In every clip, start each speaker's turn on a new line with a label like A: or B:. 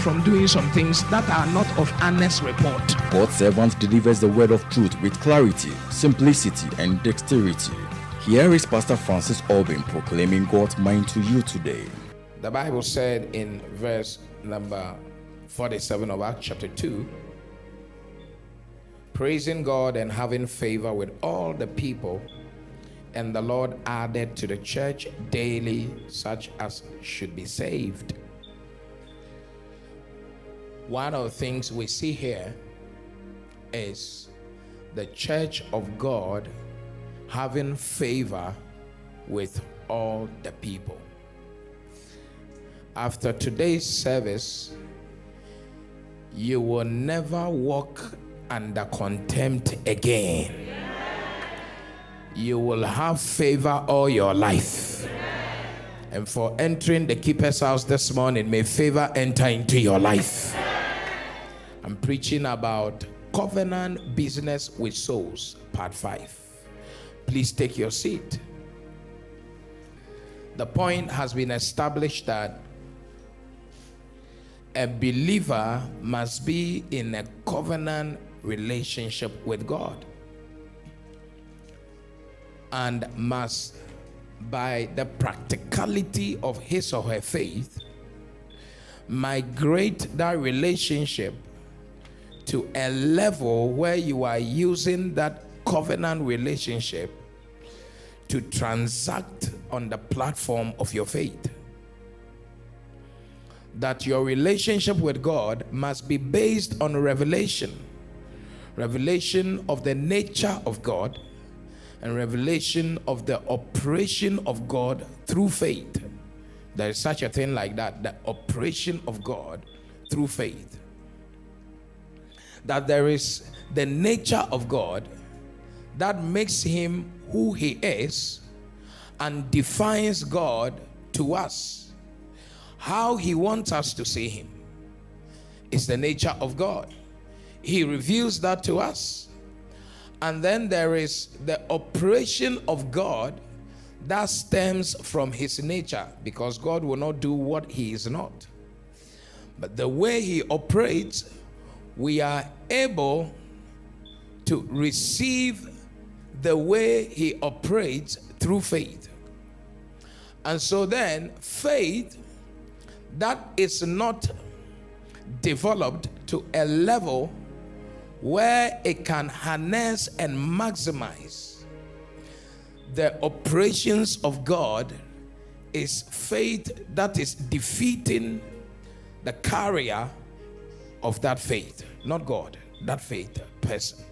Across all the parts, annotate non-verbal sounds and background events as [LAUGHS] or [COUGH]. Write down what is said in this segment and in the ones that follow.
A: from doing some things that are not of honest report.
B: God's servant delivers the word of truth with clarity, simplicity, and dexterity. Here is Pastor Francis Albin proclaiming God's mind to you today.
A: The Bible said in verse number 47 of Acts chapter 2 praising God and having favor with all the people, and the Lord added to the church daily such as should be saved one of the things we see here is the church of God having favor with all the people. After today's service, you will never walk under contempt again. You will have favor all your life. And for entering the keeper's house this morning, may favor enter into your life. I'm preaching about covenant business with souls, part 5. Please take your seat. The point has been established that a believer must be in a covenant relationship with God and must, by the practicality of his or her faith, migrate that relationship to a level where you are using that covenant relationship to transact on the platform of your faith. That your relationship with God must be based on revelation revelation of the nature of God and revelation of the operation of God through faith. There is such a thing like that the operation of God through faith that there is the nature of God that makes him who he is and defines God to us. How he wants us to see him is the nature of God. He reveals that to us. And then there is the operation of God that stems from his nature because God will not do what he is not. But the way he operates we are able to receive the way he operates through faith. And so then, faith that is not developed to a level where it can harness and maximize the operations of God is faith that is defeating the carrier of that faith, not God, that faith person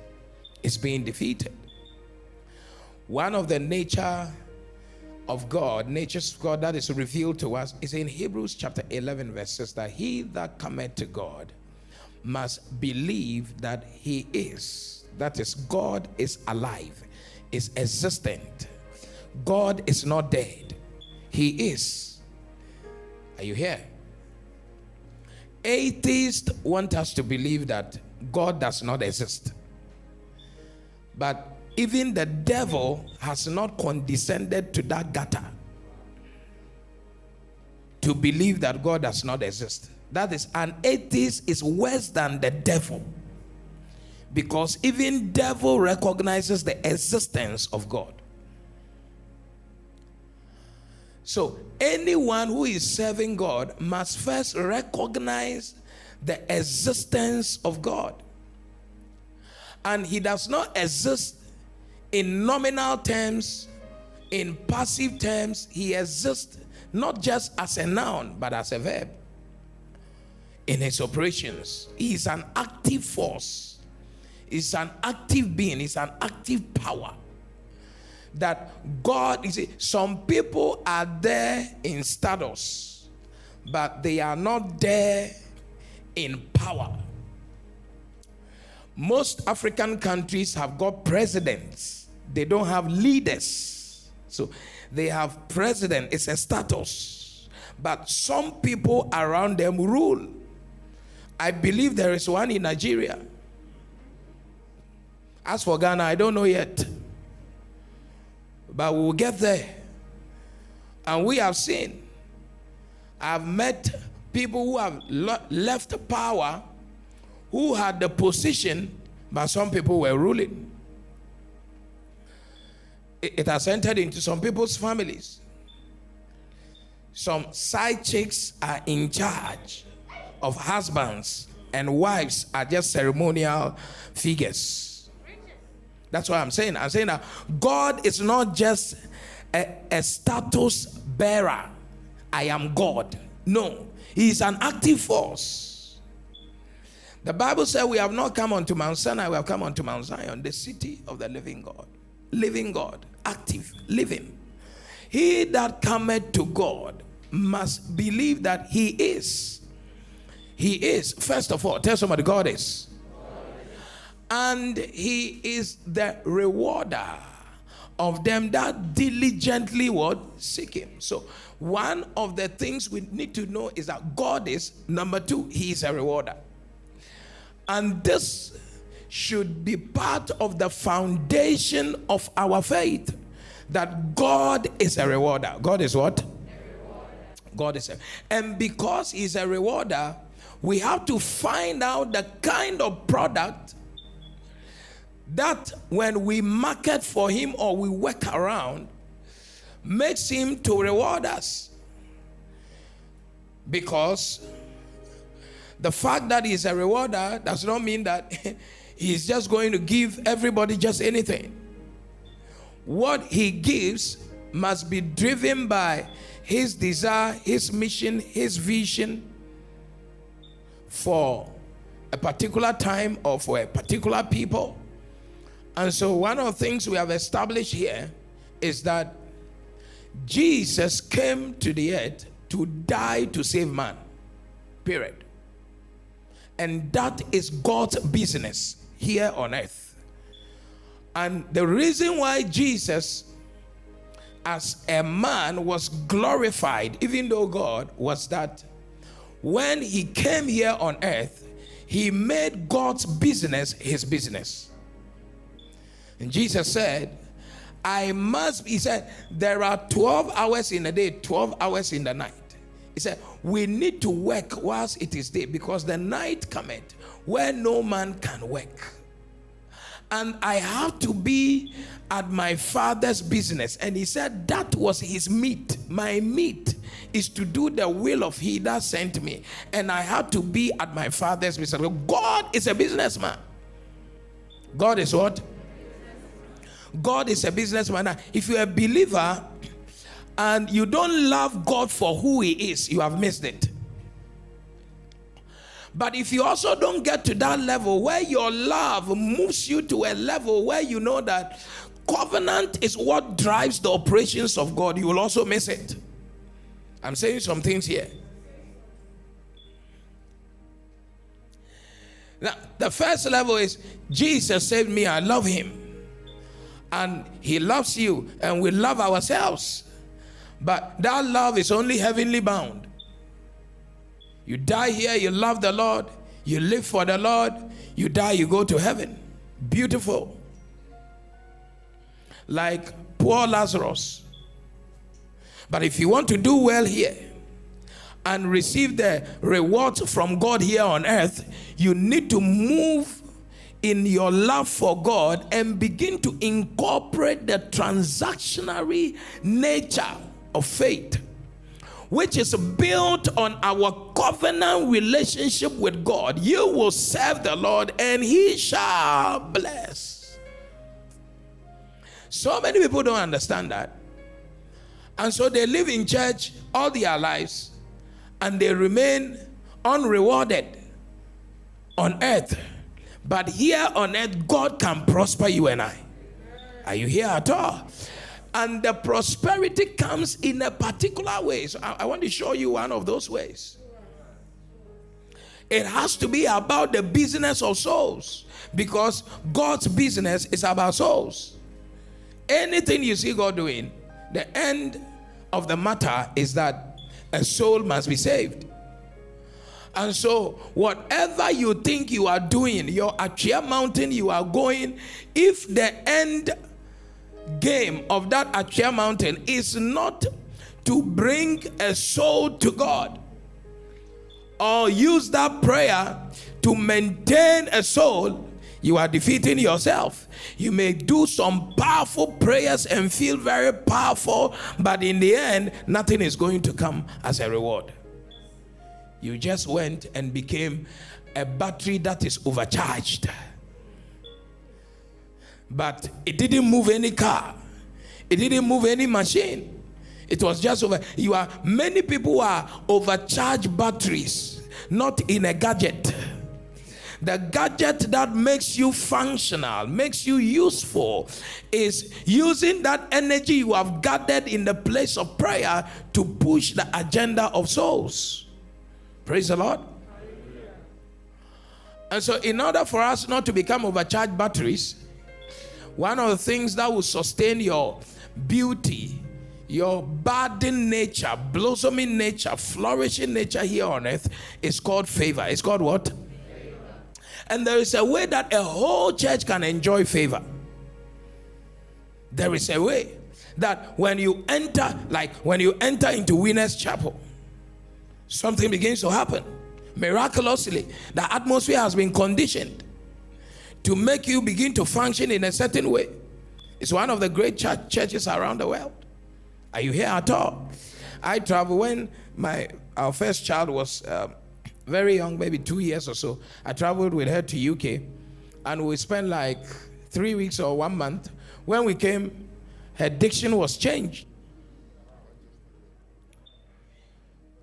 A: is being defeated. One of the nature of God, natures God that is revealed to us is in Hebrews chapter 11, verses that he that cometh to God must believe that he is. That is, God is alive, is existent. God is not dead, he is. Are you here? Atheists want us to believe that God does not exist. But even the devil has not condescended to that gutter to believe that God does not exist. That is, an atheist is worse than the devil because even devil recognizes the existence of God. So, anyone who is serving God must first recognize the existence of God. And He does not exist in nominal terms, in passive terms. He exists not just as a noun, but as a verb in His operations. He is an active force, He's an active being, He's an active power that God is some people are there in status, but they are not there in power. Most African countries have got presidents, they don't have leaders. So they have president, it's a status. But some people around them rule. I believe there is one in Nigeria. As for Ghana, I don't know yet. But we will get there. And we have seen. I've met people who have left power who had the position, but some people were ruling. It has entered into some people's families. Some side chicks are in charge of husbands, and wives are just ceremonial figures. That's what I'm saying. I'm saying that God is not just a, a status bearer. I am God. No, He is an active force. The Bible said we have not come unto Mount Sinai, we have come unto Mount Zion, the city of the living God. Living God, active, living. He that cometh to God must believe that He is. He is. First of all, tell somebody God is. And He is the rewarder of them that diligently would seek Him. So, one of the things we need to know is that God is number two. He is a rewarder, and this should be part of the foundation of our faith that God is a rewarder. God is what? God is a, and because He's a rewarder, we have to find out the kind of product that when we market for Him or we work around makes Him to reward us. Because the fact that He's a rewarder does not mean that [LAUGHS] He's just going to give everybody just anything. What He gives must be driven by His desire, His mission, His vision for a particular time or for a particular people. And so, one of the things we have established here is that Jesus came to the earth to die to save man. Period. And that is God's business here on earth. And the reason why Jesus, as a man, was glorified, even though God, was that when he came here on earth, he made God's business his business. And Jesus said, I must, he said, there are 12 hours in a day, 12 hours in the night. He said, We need to work whilst it is day because the night cometh where no man can work. And I have to be at my father's business. And he said, That was his meat. My meat is to do the will of he that sent me. And I have to be at my father's business. God is a businessman. God is what? God is a businessman. If you're a believer and you don't love God for who He is, you have missed it. But if you also don't get to that level where your love moves you to a level where you know that covenant is what drives the operations of God, you will also miss it. I'm saying some things here. Now, the first level is Jesus saved me, I love him and He loves you, and we love ourselves. But that love is only heavenly bound. You die here, you love the Lord, you live for the Lord, you die, you go to heaven. Beautiful. Like poor Lazarus. But if you want to do well here and receive the rewards from God here on earth, you need to move in your love for God and begin to incorporate the transactionary nature of faith, which is built on our covenant relationship with God. You will serve the Lord and He shall bless. So many people don't understand that. And so they live in church all their lives and they remain unrewarded on earth but here on earth, God can prosper you and I. Are you here at all? And the prosperity comes in a particular way. So I, I want to show you one of those ways. It has to be about the business of souls because God's business is about souls. Anything you see God doing, the end of the matter is that a soul must be saved. And so, whatever you think you are doing, your Achia mountain you are going, if the end game of that Achia mountain is not to bring a soul to God or use that prayer to maintain a soul, you are defeating yourself. You may do some powerful prayers and feel very powerful, but in the end, nothing is going to come as a reward. You just went and became a battery that is overcharged. But it didn't move any car, it didn't move any machine. It was just over. You are many people are overcharged batteries, not in a gadget. The gadget that makes you functional, makes you useful, is using that energy you have gathered in the place of prayer to push the agenda of souls. Praise the Lord. And so, in order for us not to become overcharged batteries, one of the things that will sustain your beauty, your budding nature, blossoming nature, flourishing nature here on earth is called favor. It's called what? And there is a way that a whole church can enjoy favor. There is a way that when you enter, like when you enter into Winners Chapel, something begins to happen. Miraculously, the atmosphere has been conditioned to make you begin to function in a certain way. It's one of the great church churches around the world. Are you here at all? I travel when my our first child was uh, very young, maybe two years or so. I traveled with her to UK, and we spent like three weeks or one month. When we came, her diction was changed.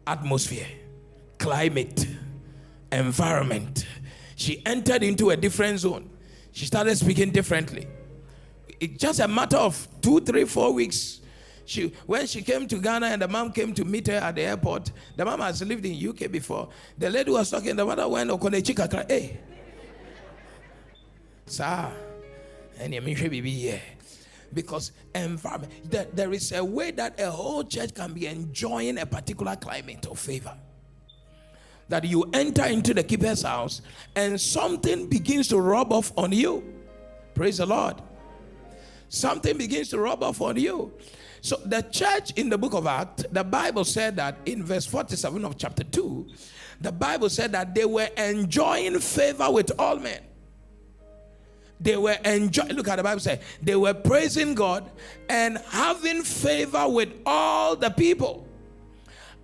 A: Atmosphere, climate, environment. She entered into a different zone. She started speaking differently. It's just a matter of two, three, four weeks she, when she came to Ghana and the mom came to meet her at the airport, the mom has lived in UK before. The lady was talking, the mother went, Okonechika, hey. Eh. Sir, and you mean here. Because environment, there, there is a way that a whole church can be enjoying a particular climate of favor that you enter into the keeper's house and something begins to rub off on you. Praise the Lord. Something begins to rub off on you. So the church in the book of Acts, the Bible said that in verse 47 of chapter 2, the Bible said that they were enjoying favor with all men. They were enjoying, look at the Bible say, they were praising God and having favor with all the people.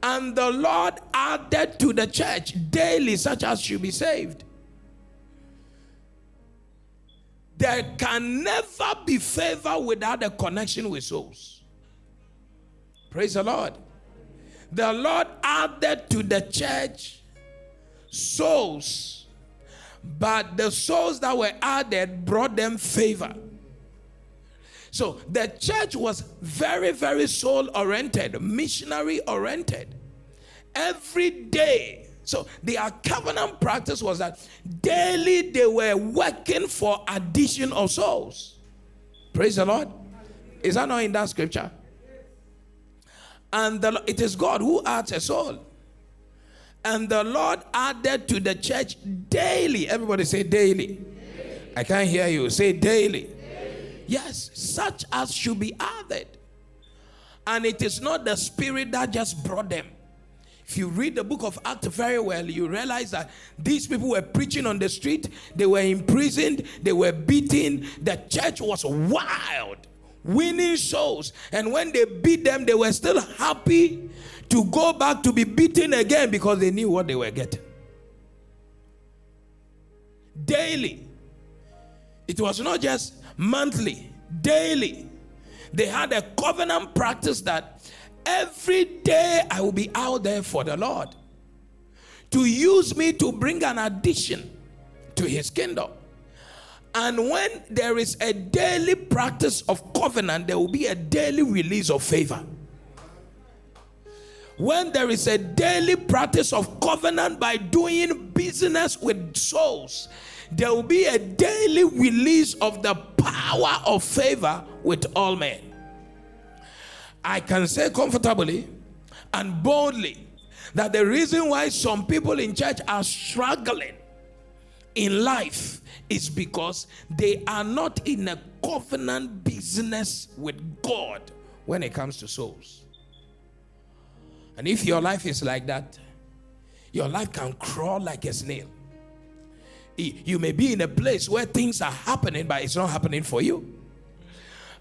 A: And the Lord added to the church daily such as should be saved. There can never be favor without a connection with souls. Praise the Lord. The Lord added to the church souls, but the souls that were added brought them favor. So the church was very, very soul oriented, missionary oriented. Every day. So their covenant practice was that daily they were working for addition of souls. Praise the Lord. Is that not in that scripture? And the, it is God who adds a soul. And the Lord added to the church daily. Everybody say daily. daily. I can't hear you. Say daily. daily. Yes, such as should be added. And it is not the spirit that just brought them. If you read the book of Acts very well, you realize that these people were preaching on the street, they were imprisoned, they were beaten, the church was wild winning souls. And when they beat them, they were still happy to go back to be beaten again because they knew what they were getting. Daily. It was not just monthly, daily. They had a covenant practice that every day I will be out there for the Lord to use me to bring an addition to his kingdom. And when there is a daily practice of covenant, there will be a daily release of favor. When there is a daily practice of covenant by doing business with souls, there will be a daily release of the power of favor with all men. I can say comfortably and boldly that the reason why some people in church are struggling in life is because they are not in a covenant business with God when it comes to souls. And if your life is like that, your life can crawl like a snail. You may be in a place where things are happening, but it's not happening for you.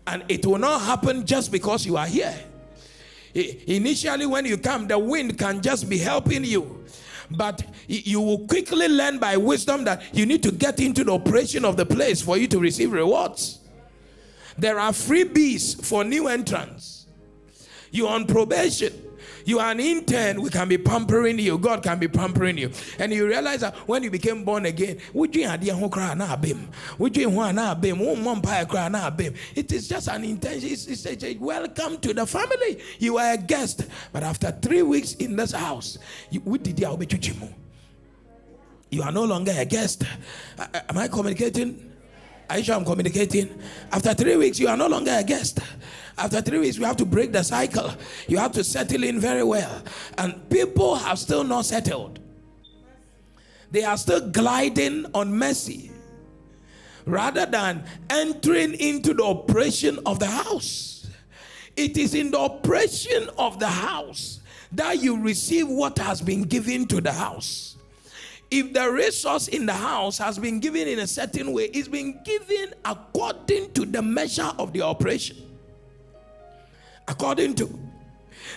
A: And it will not happen just because you are here. Initially, when you come, the wind can just be helping you. But you will quickly learn by wisdom that you need to get into the operation of the place for you to receive rewards. There are freebies for new entrants. You're on probation you are an intern, we can be pampering you. God can be pampering you. And you realize that when you became born again, would you cry na bim? Would you na bim? cry na bim? It is just an intention. It's, it's, it's welcome to the family. You are a guest. But after three weeks in this house, you You are no longer a guest. Uh, uh, am I communicating? Are you I'm communicating? After three weeks, you are no longer a guest. After three weeks, we have to break the cycle. You have to settle in very well. And people have still not settled. They are still gliding on mercy rather than entering into the operation of the house. It is in the operation of the house that you receive what has been given to the house. If the resource in the house has been given in a certain way, it's been given according to the measure of the operation. According to.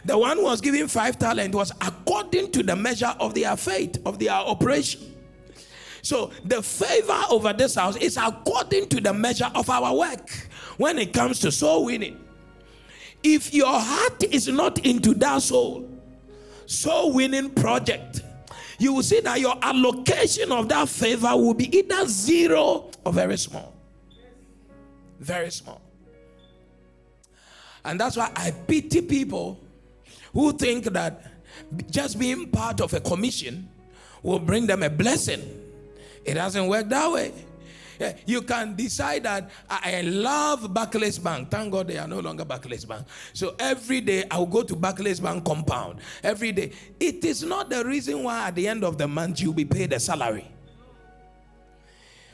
A: The one who was given five talent was according to the measure of their faith of their operation. So the favor over this house is according to the measure of our work when it comes to soul winning. If your heart is not into that soul soul winning project you will see that your allocation of that favor will be either zero or very small very small and that's why I pity people who think that just being part of a commission will bring them a blessing. It doesn't work that way. Eh, you can decide that I love Barclays Bank. Thank God they are no longer Barclays Bank. So every day I'll go to Barclays Bank compound. Every day. It is not the reason why at the end of the month you'll be paid a salary.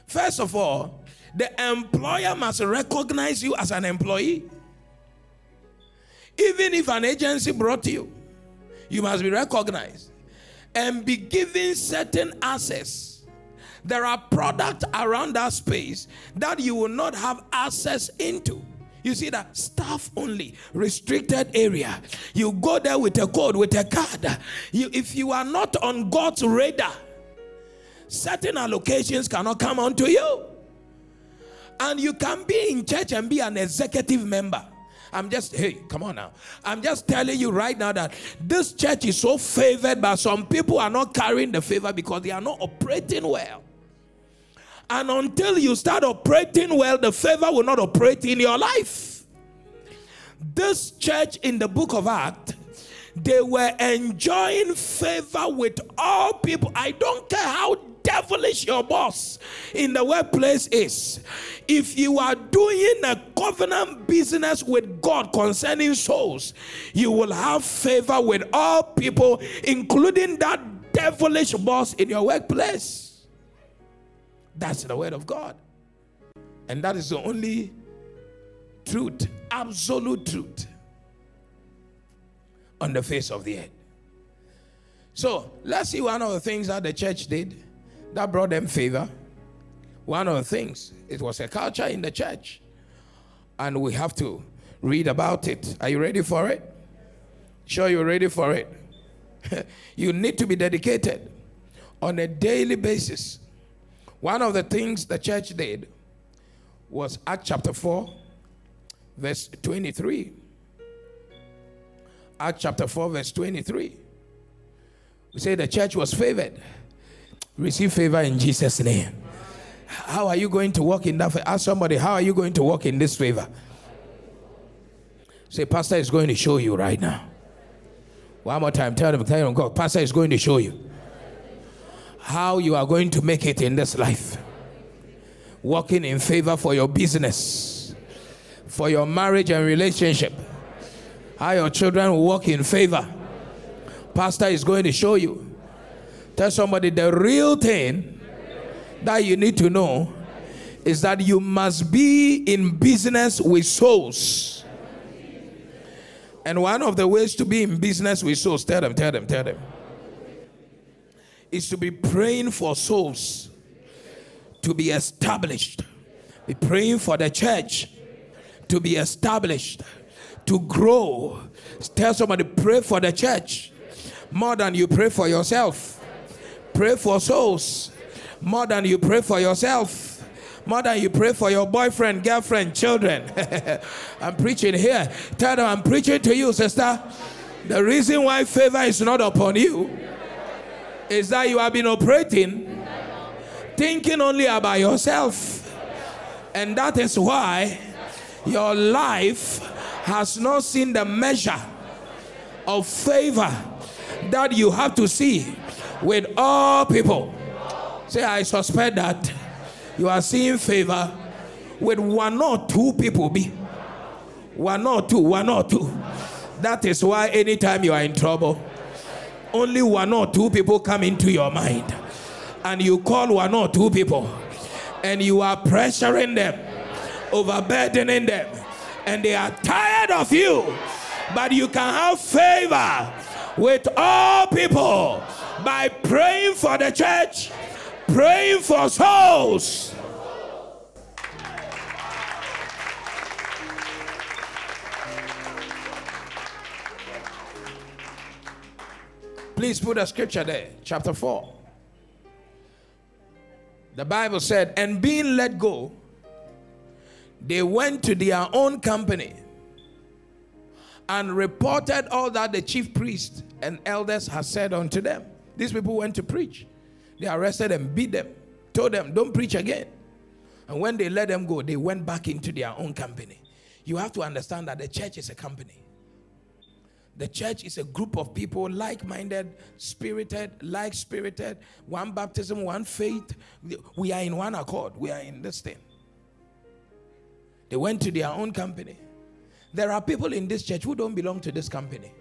A: First of all, the employer must recognize you as an employee. Even if an agency brought you, you must be recognized and be given certain access. There are products around that space that you will not have access into. You see that staff only, restricted area. You go there with a code, with a card. You, if you are not on God's radar, certain allocations cannot come onto you. And you can be in church and be an executive member. I'm just, hey, come on now. I'm just telling you right now that this church is so favored, but some people are not carrying the favor because they are not operating well. And until you start operating well, the favor will not operate in your life. This church in the book of Acts, they were enjoying favor with all people. I don't care how devilish your boss in the workplace is, if you are doing a covenant business with God concerning souls, you will have favor with all people, including that devilish boss in your workplace. That's the word of God. And that is the only truth, absolute truth on the face of the earth. So let's see one of the things that the church did that brought them favor. One of the things, it was a culture in the church. And we have to read about it. Are you ready for it? Sure, you're ready for it. [LAUGHS] you need to be dedicated on a daily basis. One of the things the church did was Act chapter 4, verse 23. Act chapter 4, verse 23. We say the church was favored Receive favor in Jesus' name. How are you going to walk in that? Favor? Ask somebody, how are you going to walk in this favor? Say, Pastor is going to show you right now. One more time, tell them, tell them, God, Pastor is going to show you how you are going to make it in this life. Working in favor for your business, for your marriage and relationship. How your children will walk in favor. Pastor is going to show you. Tell somebody the real thing that you need to know is that you must be in business with souls. And one of the ways to be in business with souls, tell them, tell them, tell them, is to be praying for souls to be established. Be praying for the church to be established, to grow. Tell somebody, pray for the church more than you pray for yourself. Pray for souls more than you pray for yourself more than you pray for your boyfriend, girlfriend, children. [LAUGHS] I'm preaching here. Tell them I'm preaching to you, sister. The reason why favor is not upon you is that you have been operating thinking only about yourself. And that is why your life has not seen the measure of favor that you have to see with all people. Say, I suspect that you are seeing favor with one or two people be one or two one or two that is why anytime you are in trouble only one or two people come into your mind. And you call one or two people. And you are pressuring them overburdening them. And they are tired of you. But you can have favor with all people by praying for the church praying for souls. Please put a scripture there, chapter 4. The Bible said, and being let go, they went to their own company and reported all that the chief priest and elders had said unto them. These people went to preach. They arrested them, beat them, told them, don't preach again. And when they let them go, they went back into their own company. You have to understand that the church is a company. The church is a group of people like minded, spirited, like spirited, one baptism, one faith. We are in one accord. We are in this thing. They went to their own company. There are people in this church who don't belong to this company.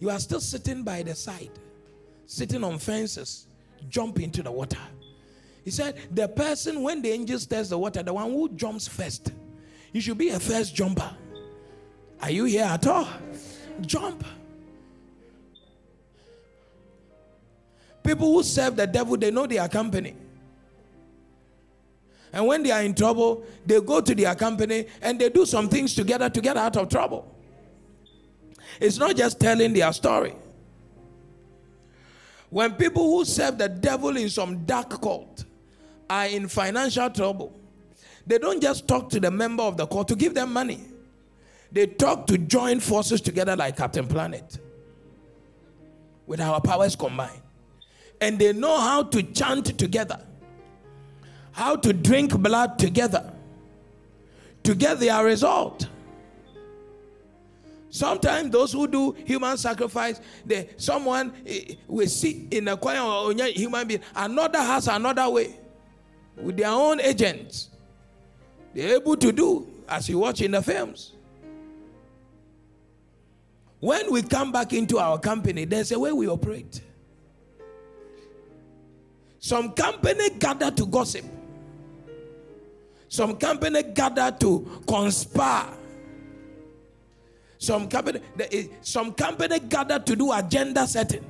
A: You are still sitting by the side, sitting on fences, jump into the water. He said, The person, when the angel stirs the water, the one who jumps first, you should be a first jumper. Are you here at all? Jump. People who serve the devil, they know their company. And when they are in trouble, they go to their company and they do some things together to get out of trouble. It's not just telling their story. When people who serve the devil in some dark cult are in financial trouble, they don't just talk to the member of the cult to give them money. They talk to join forces together like Captain Planet with our powers combined. And they know how to chant together, how to drink blood together to get their result. Sometimes those who do human sacrifice, they, someone eh, will sit in a choir or human being. Another has another way with their own agents. They're able to do as you watch in the films. When we come back into our company, there's a way we operate. Some company gather to gossip. Some company gather to conspire some company, eh, some company gathered to do agenda setting.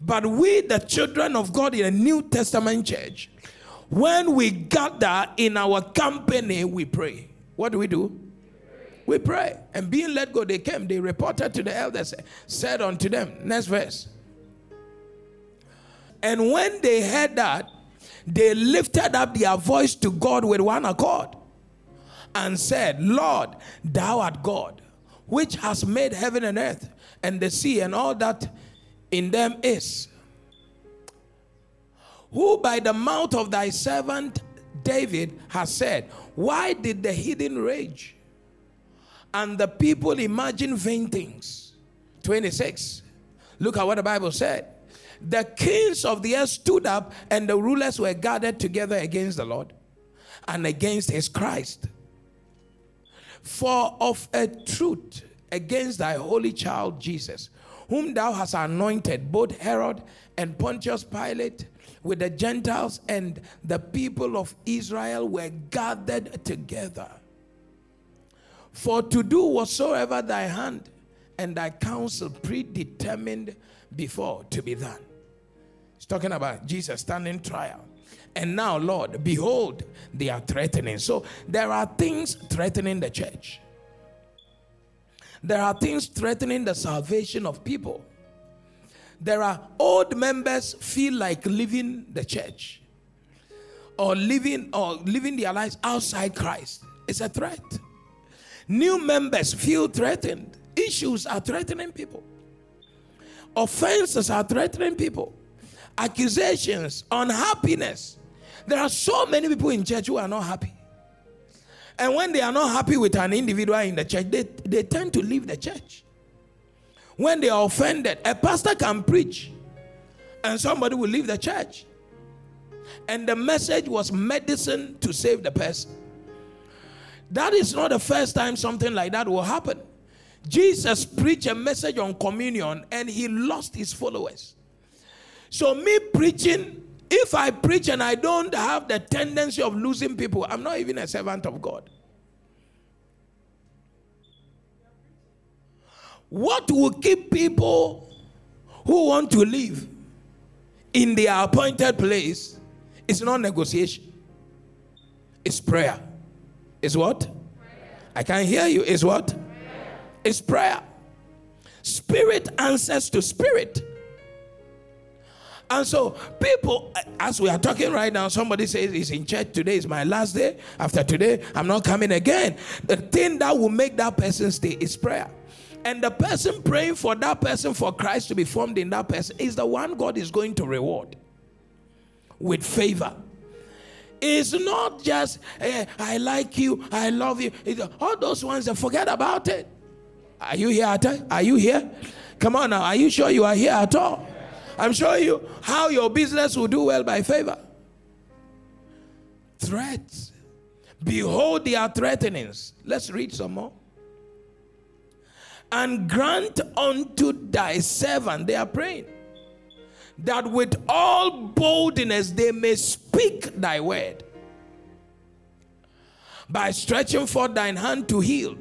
A: But we, the children of God in a New Testament church, when we gather in our company, we pray. What do we do? We pray. And being let go, they came. They reported to the elders, said unto them, next verse. And when they heard that, they lifted up their voice to God with one accord and said, Lord, thou art God, which has made heaven and earth and the sea and all that in them is. Who by the mouth of thy servant David has said, Why did the heathen rage and the people imagine vain things. 26. Look at what the Bible said. The kings of the earth stood up, and the rulers were gathered together against the Lord and against his Christ. For of a truth, against thy holy child Jesus, whom thou hast anointed, both Herod and Pontius Pilate, with the Gentiles and the people of Israel were gathered together. For to do whatsoever thy hand and thy counsel predetermined before to be done. He's talking about Jesus standing trial. And now, Lord, behold, they are threatening. So there are things threatening the church. There are things threatening the salvation of people. There are old members feel like leaving the church or living or living their lives outside Christ. It's a threat. New members feel threatened. Issues are threatening people. Offenses are threatening people. Accusations, unhappiness. There are so many people in church who are not happy. And when they are not happy with an individual in the church, they, they tend to leave the church. When they are offended, a pastor can preach and somebody will leave the church. And the message was medicine to save the person. That is not the first time something like that will happen. Jesus preached a message on communion and he lost his followers. So, me preaching, if I preach and I don't have the tendency of losing people, I'm not even a servant of God. What will keep people who want to live in their appointed place is not negotiation, it's prayer. It's what? Prayer. I can't hear you. Is what? It's prayer. Spirit answers to spirit. And so, people, as we are talking right now, somebody says, It's in church today, is my last day. After today, I'm not coming again. The thing that will make that person stay is prayer. And the person praying for that person, for Christ to be formed in that person, is the one God is going to reward with favor. It's not just, hey, I like you, I love you. It's all those ones, forget about it. Are you here? At, are you here? Come on now. Are you sure you are here at all? I'm showing you how your business will do well by favor. Threats. Behold their threatenings. Let's read some more. And grant unto thy servant, they are praying, that with all boldness they may speak thy word by stretching forth thine hand to heal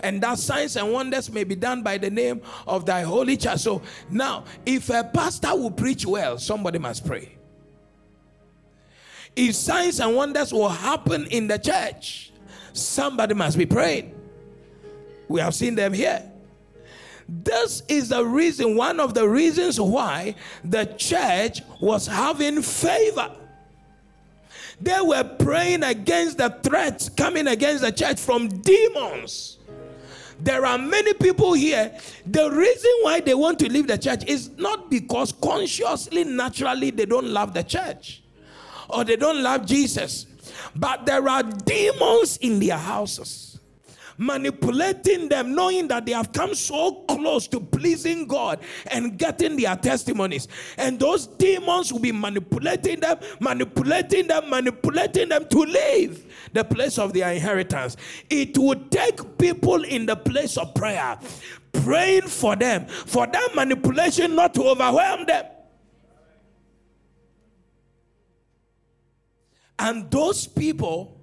A: and that signs and wonders may be done by the name of thy holy church. So now, if a pastor will preach well, somebody must pray. If signs and wonders will happen in the church, somebody must be praying. We have seen them here. This is the reason, one of the reasons why the church was having favor. They were praying against the threats coming against the church from demons. There are many people here. The reason why they want to leave the church is not because consciously, naturally, they don't love the church or they don't love Jesus, but there are demons in their houses manipulating them, knowing that they have come so close to pleasing God and getting their testimonies. And those demons will be manipulating them, manipulating them, manipulating them to leave the place of their inheritance. It would take people in the place of prayer, praying for them, for that manipulation not to overwhelm them. And those people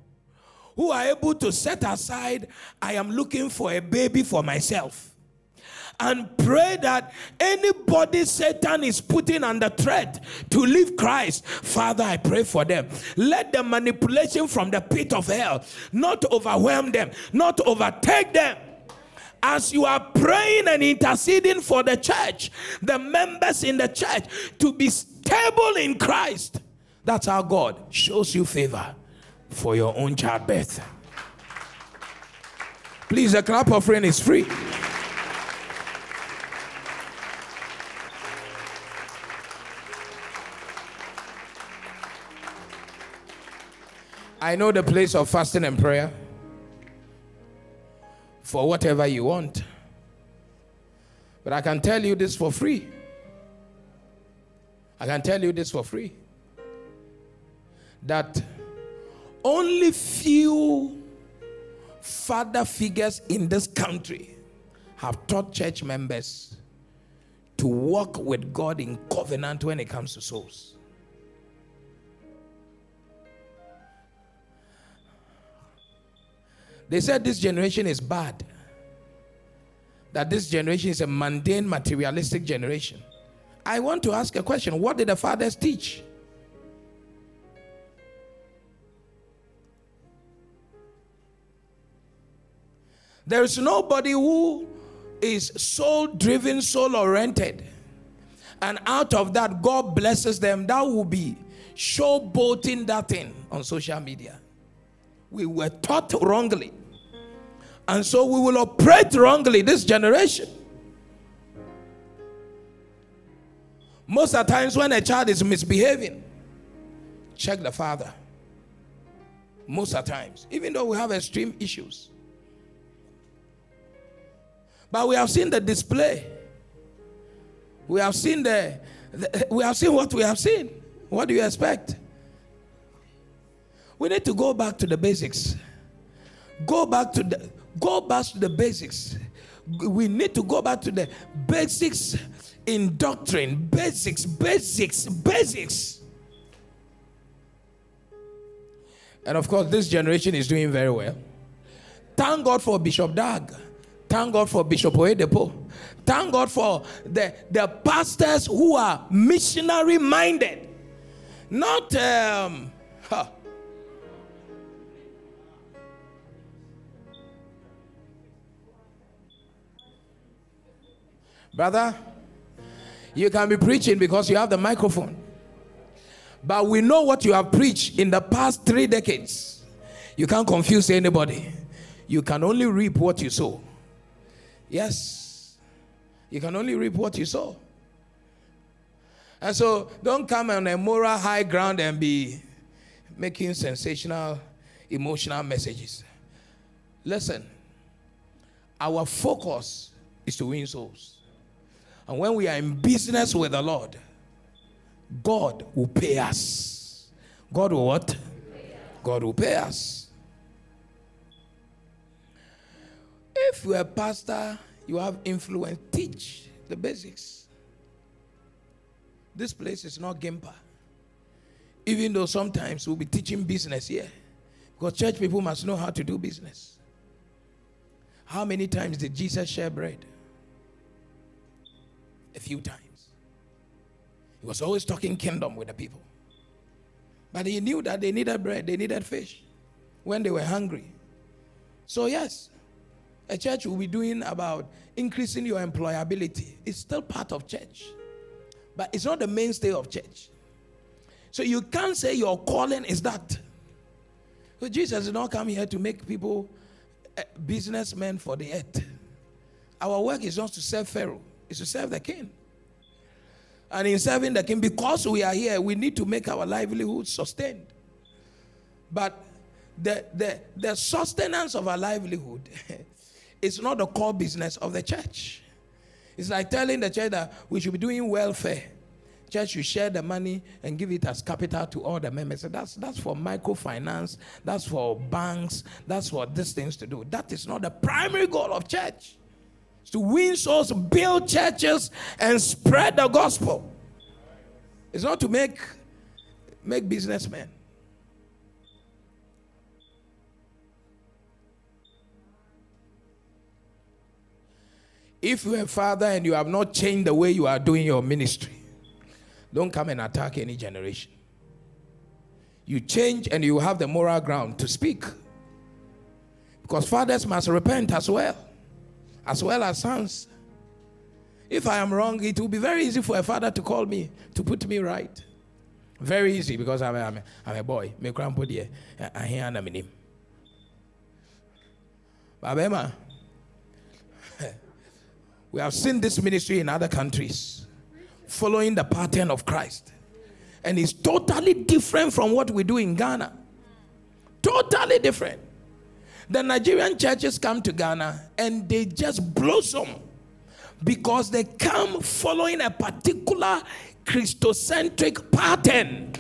A: who are able to set aside, I am looking for a baby for myself. And pray that anybody Satan is putting under threat to leave Christ, Father, I pray for them. Let the manipulation from the pit of hell not overwhelm them, not overtake them as you are praying and interceding for the church, the members in the church to be stable in Christ. That's how God shows you favor for your own childbirth. Please, the clap offering is free. I know the place of fasting and prayer. for whatever you want. But I can tell you this for free. I can tell you this for free. That only few father figures in this country have taught church members to walk with God in covenant when it comes to souls. They said this generation is bad. That this generation is a mundane, materialistic generation. I want to ask a question What did the fathers teach? There is nobody who is soul driven, soul oriented. And out of that, God blesses them. That will be showboating that thing on social media. We were taught wrongly. And so we will operate wrongly this generation. Most of the times when a child is misbehaving, check the father. Most of the times, even though we have extreme issues. But we have seen the display. We have seen the, the, we have seen what we have seen. What do you expect? We need to go back to the basics. Go back to the go back to the basics. We need to go back to the basics in doctrine. Basics, basics, basics. And of course, this generation is doing very well. Thank God for Bishop Dag. Thank God for Bishop Oyedepo. Thank God for the, the pastors who are missionary minded. Not, um, huh. brother, you can be preaching because you have the microphone. But we know what you have preached in the past three decades. You can't confuse anybody. You can only reap what you sow. Yes. You can only reap what you sow. And so don't come on a moral high ground and be making sensational, emotional messages. Listen, our focus is to win souls. And when we are in business with the Lord, God will pay us. God will what? God will pay us. If you're a pastor, you have influence, teach the basics. This place is not Gimpa. Even though sometimes we'll be teaching business here. Because church people must know how to do business. How many times did Jesus share bread? A few times. He was always talking kingdom with the people. But he knew that they needed bread, they needed fish when they were hungry. So, yes, a church will be doing about increasing your employability. It's still part of church, but it's not the mainstay of church. So you can't say your calling is that. So Jesus did not come here to make people eh, businessmen for the earth. Our work is not to serve Pharaoh, it's to serve the king. And in serving the king, because we are here, we need to make our livelihood sustained. But the, the, the sustenance of our livelihood [LAUGHS] it's not the core business of the church. It's like telling the church that we should be doing welfare. Church should share the money and give it as capital to all the members. So that's that's for microfinance, that's for banks, that's for these things to do. That is not the primary goal of church. It's to win souls, build churches, and spread the gospel. It's not to make make businessmen. If you're a father and you have not changed the way you are doing your ministry, don't come and attack any generation. You change and you have the moral ground to speak. Because fathers must repent as well, as well as sons. If I am wrong, it will be very easy for a father to call me to put me right. Very easy because I'm a, I'm a, boy. Me grandpa dear, I hear name. Babema, we have seen this ministry in other countries, following the pattern of Christ. And it's totally different from what we do in Ghana. Totally different. the Nigerian churches come to Ghana and they just blossom because they come following a particular Christocentric pattern.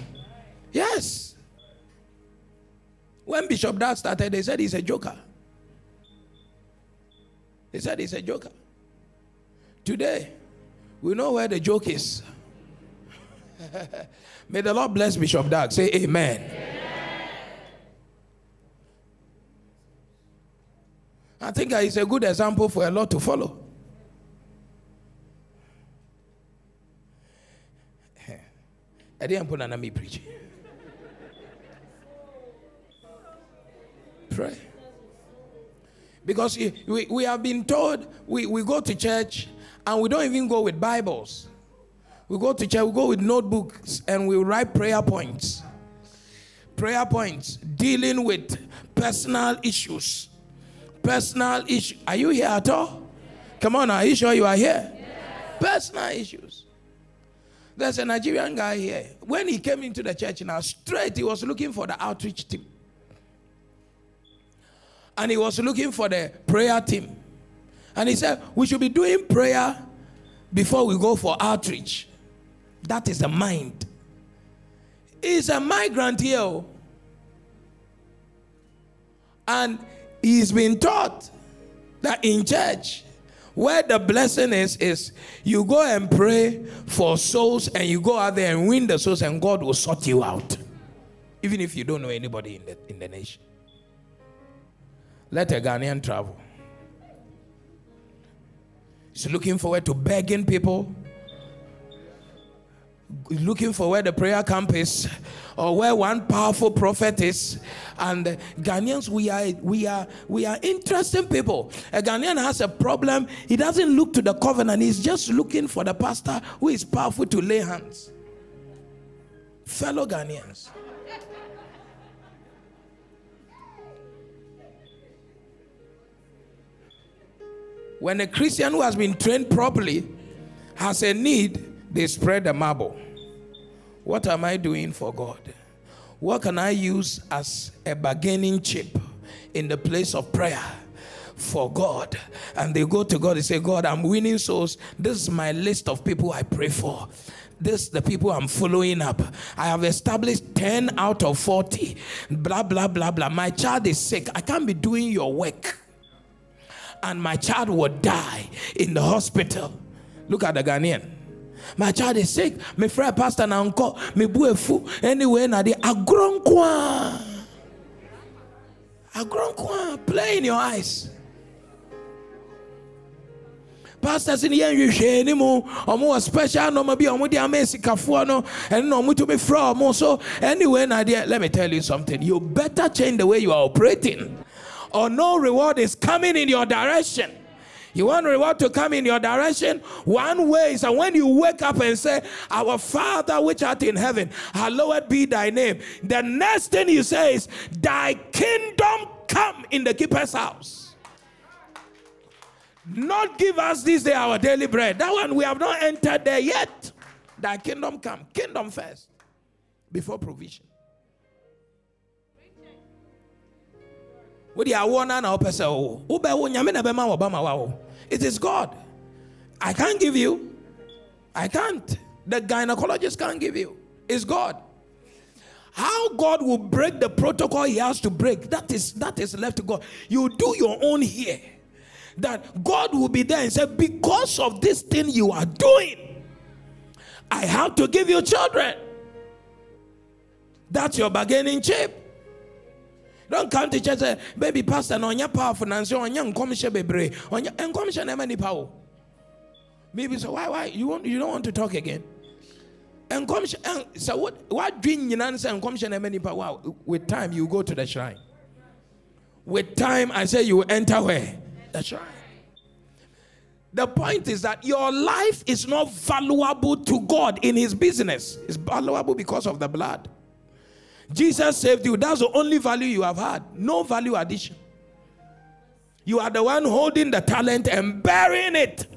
A: Yes. When Bishop Dag started, they said he's a joker. They said he's a joker. Today, we know where the joke is. [LAUGHS] May the Lord bless Bishop Dag. Say amen. amen. I think he's a good example for a lot to follow. I didn't put me preaching. Pray. Because we, we have been told we, we go to church and we don't even go with Bibles. We go to church, we go with notebooks and we write prayer points. Prayer points dealing with personal issues. Personal issues. Are you here at all? Come on, are you sure you are here? Yes. Personal issues. There's a Nigerian guy here. When he came into the church now, straight, he was looking for the outreach team. And he was looking for the prayer team. And he said, We should be doing prayer before we go for outreach. That is the mind. He's a migrant here. Oh. And he's been taught that in church, where the blessing is, is you go and pray for souls and you go out there and win the souls, and God will sort you out. Even if you don't know anybody in the, in the nation. Let a Ghanaian travel. He's looking forward to begging people looking for where the prayer camp is or where one powerful prophet is. And Ghanaians we are we are we are interesting people. A Ghanaian has a problem. He doesn't look to the covenant. He's just looking for the pastor who is powerful to lay hands. Fellow Ghanaians when a Christian who has been trained properly has a need they spread the marble. What am I doing for God? What can I use as a bargaining chip in the place of prayer? for God. And they go to God and say, God, I'm winning souls. This is my list of people I pray for. This the people I'm following up. I have established 10 out of 40. Blah, blah, blah, blah. My child is sick. I can't be doing your work. And my child would die in the hospital. Look at the Ghanaian. My child is sick. My friend pastor na uncle. Me buefu. Anyway, na di agronkwa. Agronkwa. Play in your eyes. pastors ni yɛn hwehwɛ ni mu ɔmo wɔ special nɔɔma bi ɔmo de ama esikafoɔ no ɛno na ɔmo tumi frɛ ɔmo so anyway na deɛ let me tell you something you better change the way you are operating or no reward is coming in your direction. You want reward to come in your direction? One way is that when you wake up and say, Our Father which art in heaven, hallowed be thy name. The next thing you say is, Thy kingdom come in the keeper's house. Not give us this day our daily bread. That one we have not entered there yet. Thy kingdom come. Kingdom first. Before provision. Na bɛma wɔbama wa wo it is god. I can't give you. I can't. The gynecologist can't give you. It's god. How god will break the protocol he has to break that is that is left to god. You do your own here. That god will be there and say because of this thing you are doing i have to give you children. That's your bargaining chip don't come to church say, baby pastor, no, you're powerful, and so on, young commission, baby, on your commission, how many power? Maybe so, why, why? You, want, you don't want to talk again? And commission, so what, what dream you answer and commission, how many power? With time, you go to the shrine. With time, I say you enter where? The shrine. The point is that your life is not valuable to God in His business. It's valuable because of the blood. Jesus saved you. That's the only value you have had. No value addition. You are the one holding the talent and burying it.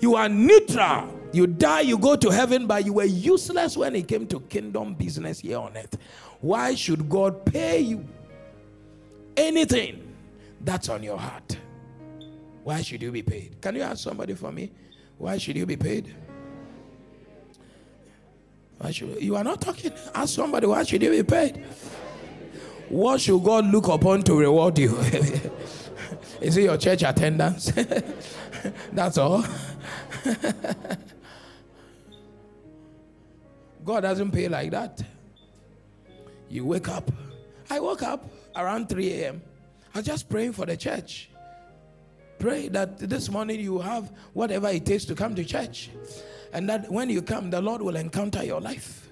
A: You are neutral. You die, you go to heaven, but you were useless when it came to kingdom business here on earth. Why should God pay you anything that's on your heart. Why should you be paid? Can you ask somebody for me? Why should you be paid? Why should you are not talking? Ask somebody why should you be paid? What should God look upon to reward you? [LAUGHS] Is it your church attendance? [LAUGHS] That's all. [LAUGHS] God doesn't pay like that. You wake up. I woke up around 3 a.m. I was just praying for the church. Pray that this morning you have whatever it takes to come to church. And that when you come, the Lord will encounter your life.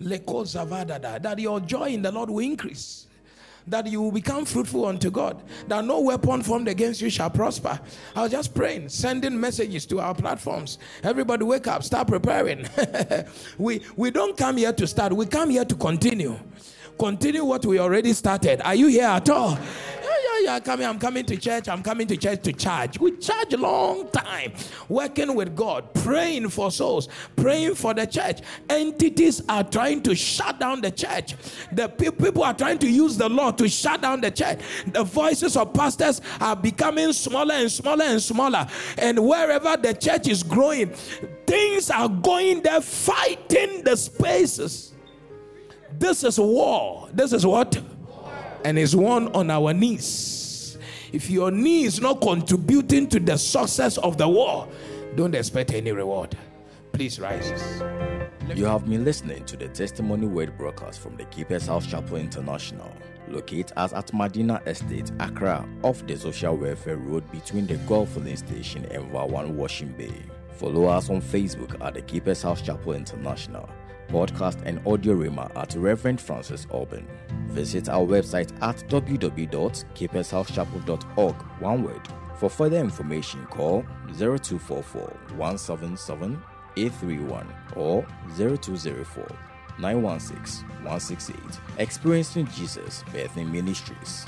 A: That your joy in the Lord will increase that you will become fruitful unto God, that no weapon formed against you shall prosper. I was just praying, sending messages to our platforms. Everybody wake up, start preparing. [LAUGHS] we we don't come here to start, we come here to continue. Continue what we already started. Are you here at all? Yeah, coming, I'm coming to church. I'm coming to church to charge. We charge long time working with God, praying for souls, praying for the church. Entities are trying to shut down the church. The people are trying to use the law to shut down the church. The voices of pastors are becoming smaller and smaller and smaller. And wherever the church is growing, things are going there fighting the spaces. This is war. This is what? and is one on our knees. If your knee is not contributing to the success of the war, don't expect any reward. Please rise.
B: You have been listening to the testimony word broadcast from the Keepers House Chapel International, Locate us at Madina Estate, Accra, off the Social Welfare Road between the Golf Filling Station and Vawan Washing Bay. Follow us on Facebook at the Keepers House Chapel International podcast and audio rima at Reverend Francis Alban. Visit our website at www.keepershousechapel.org, one word. For further information, call 0244 177 831 or 0204 916 168. Experiencing Jesus Birthing Ministries.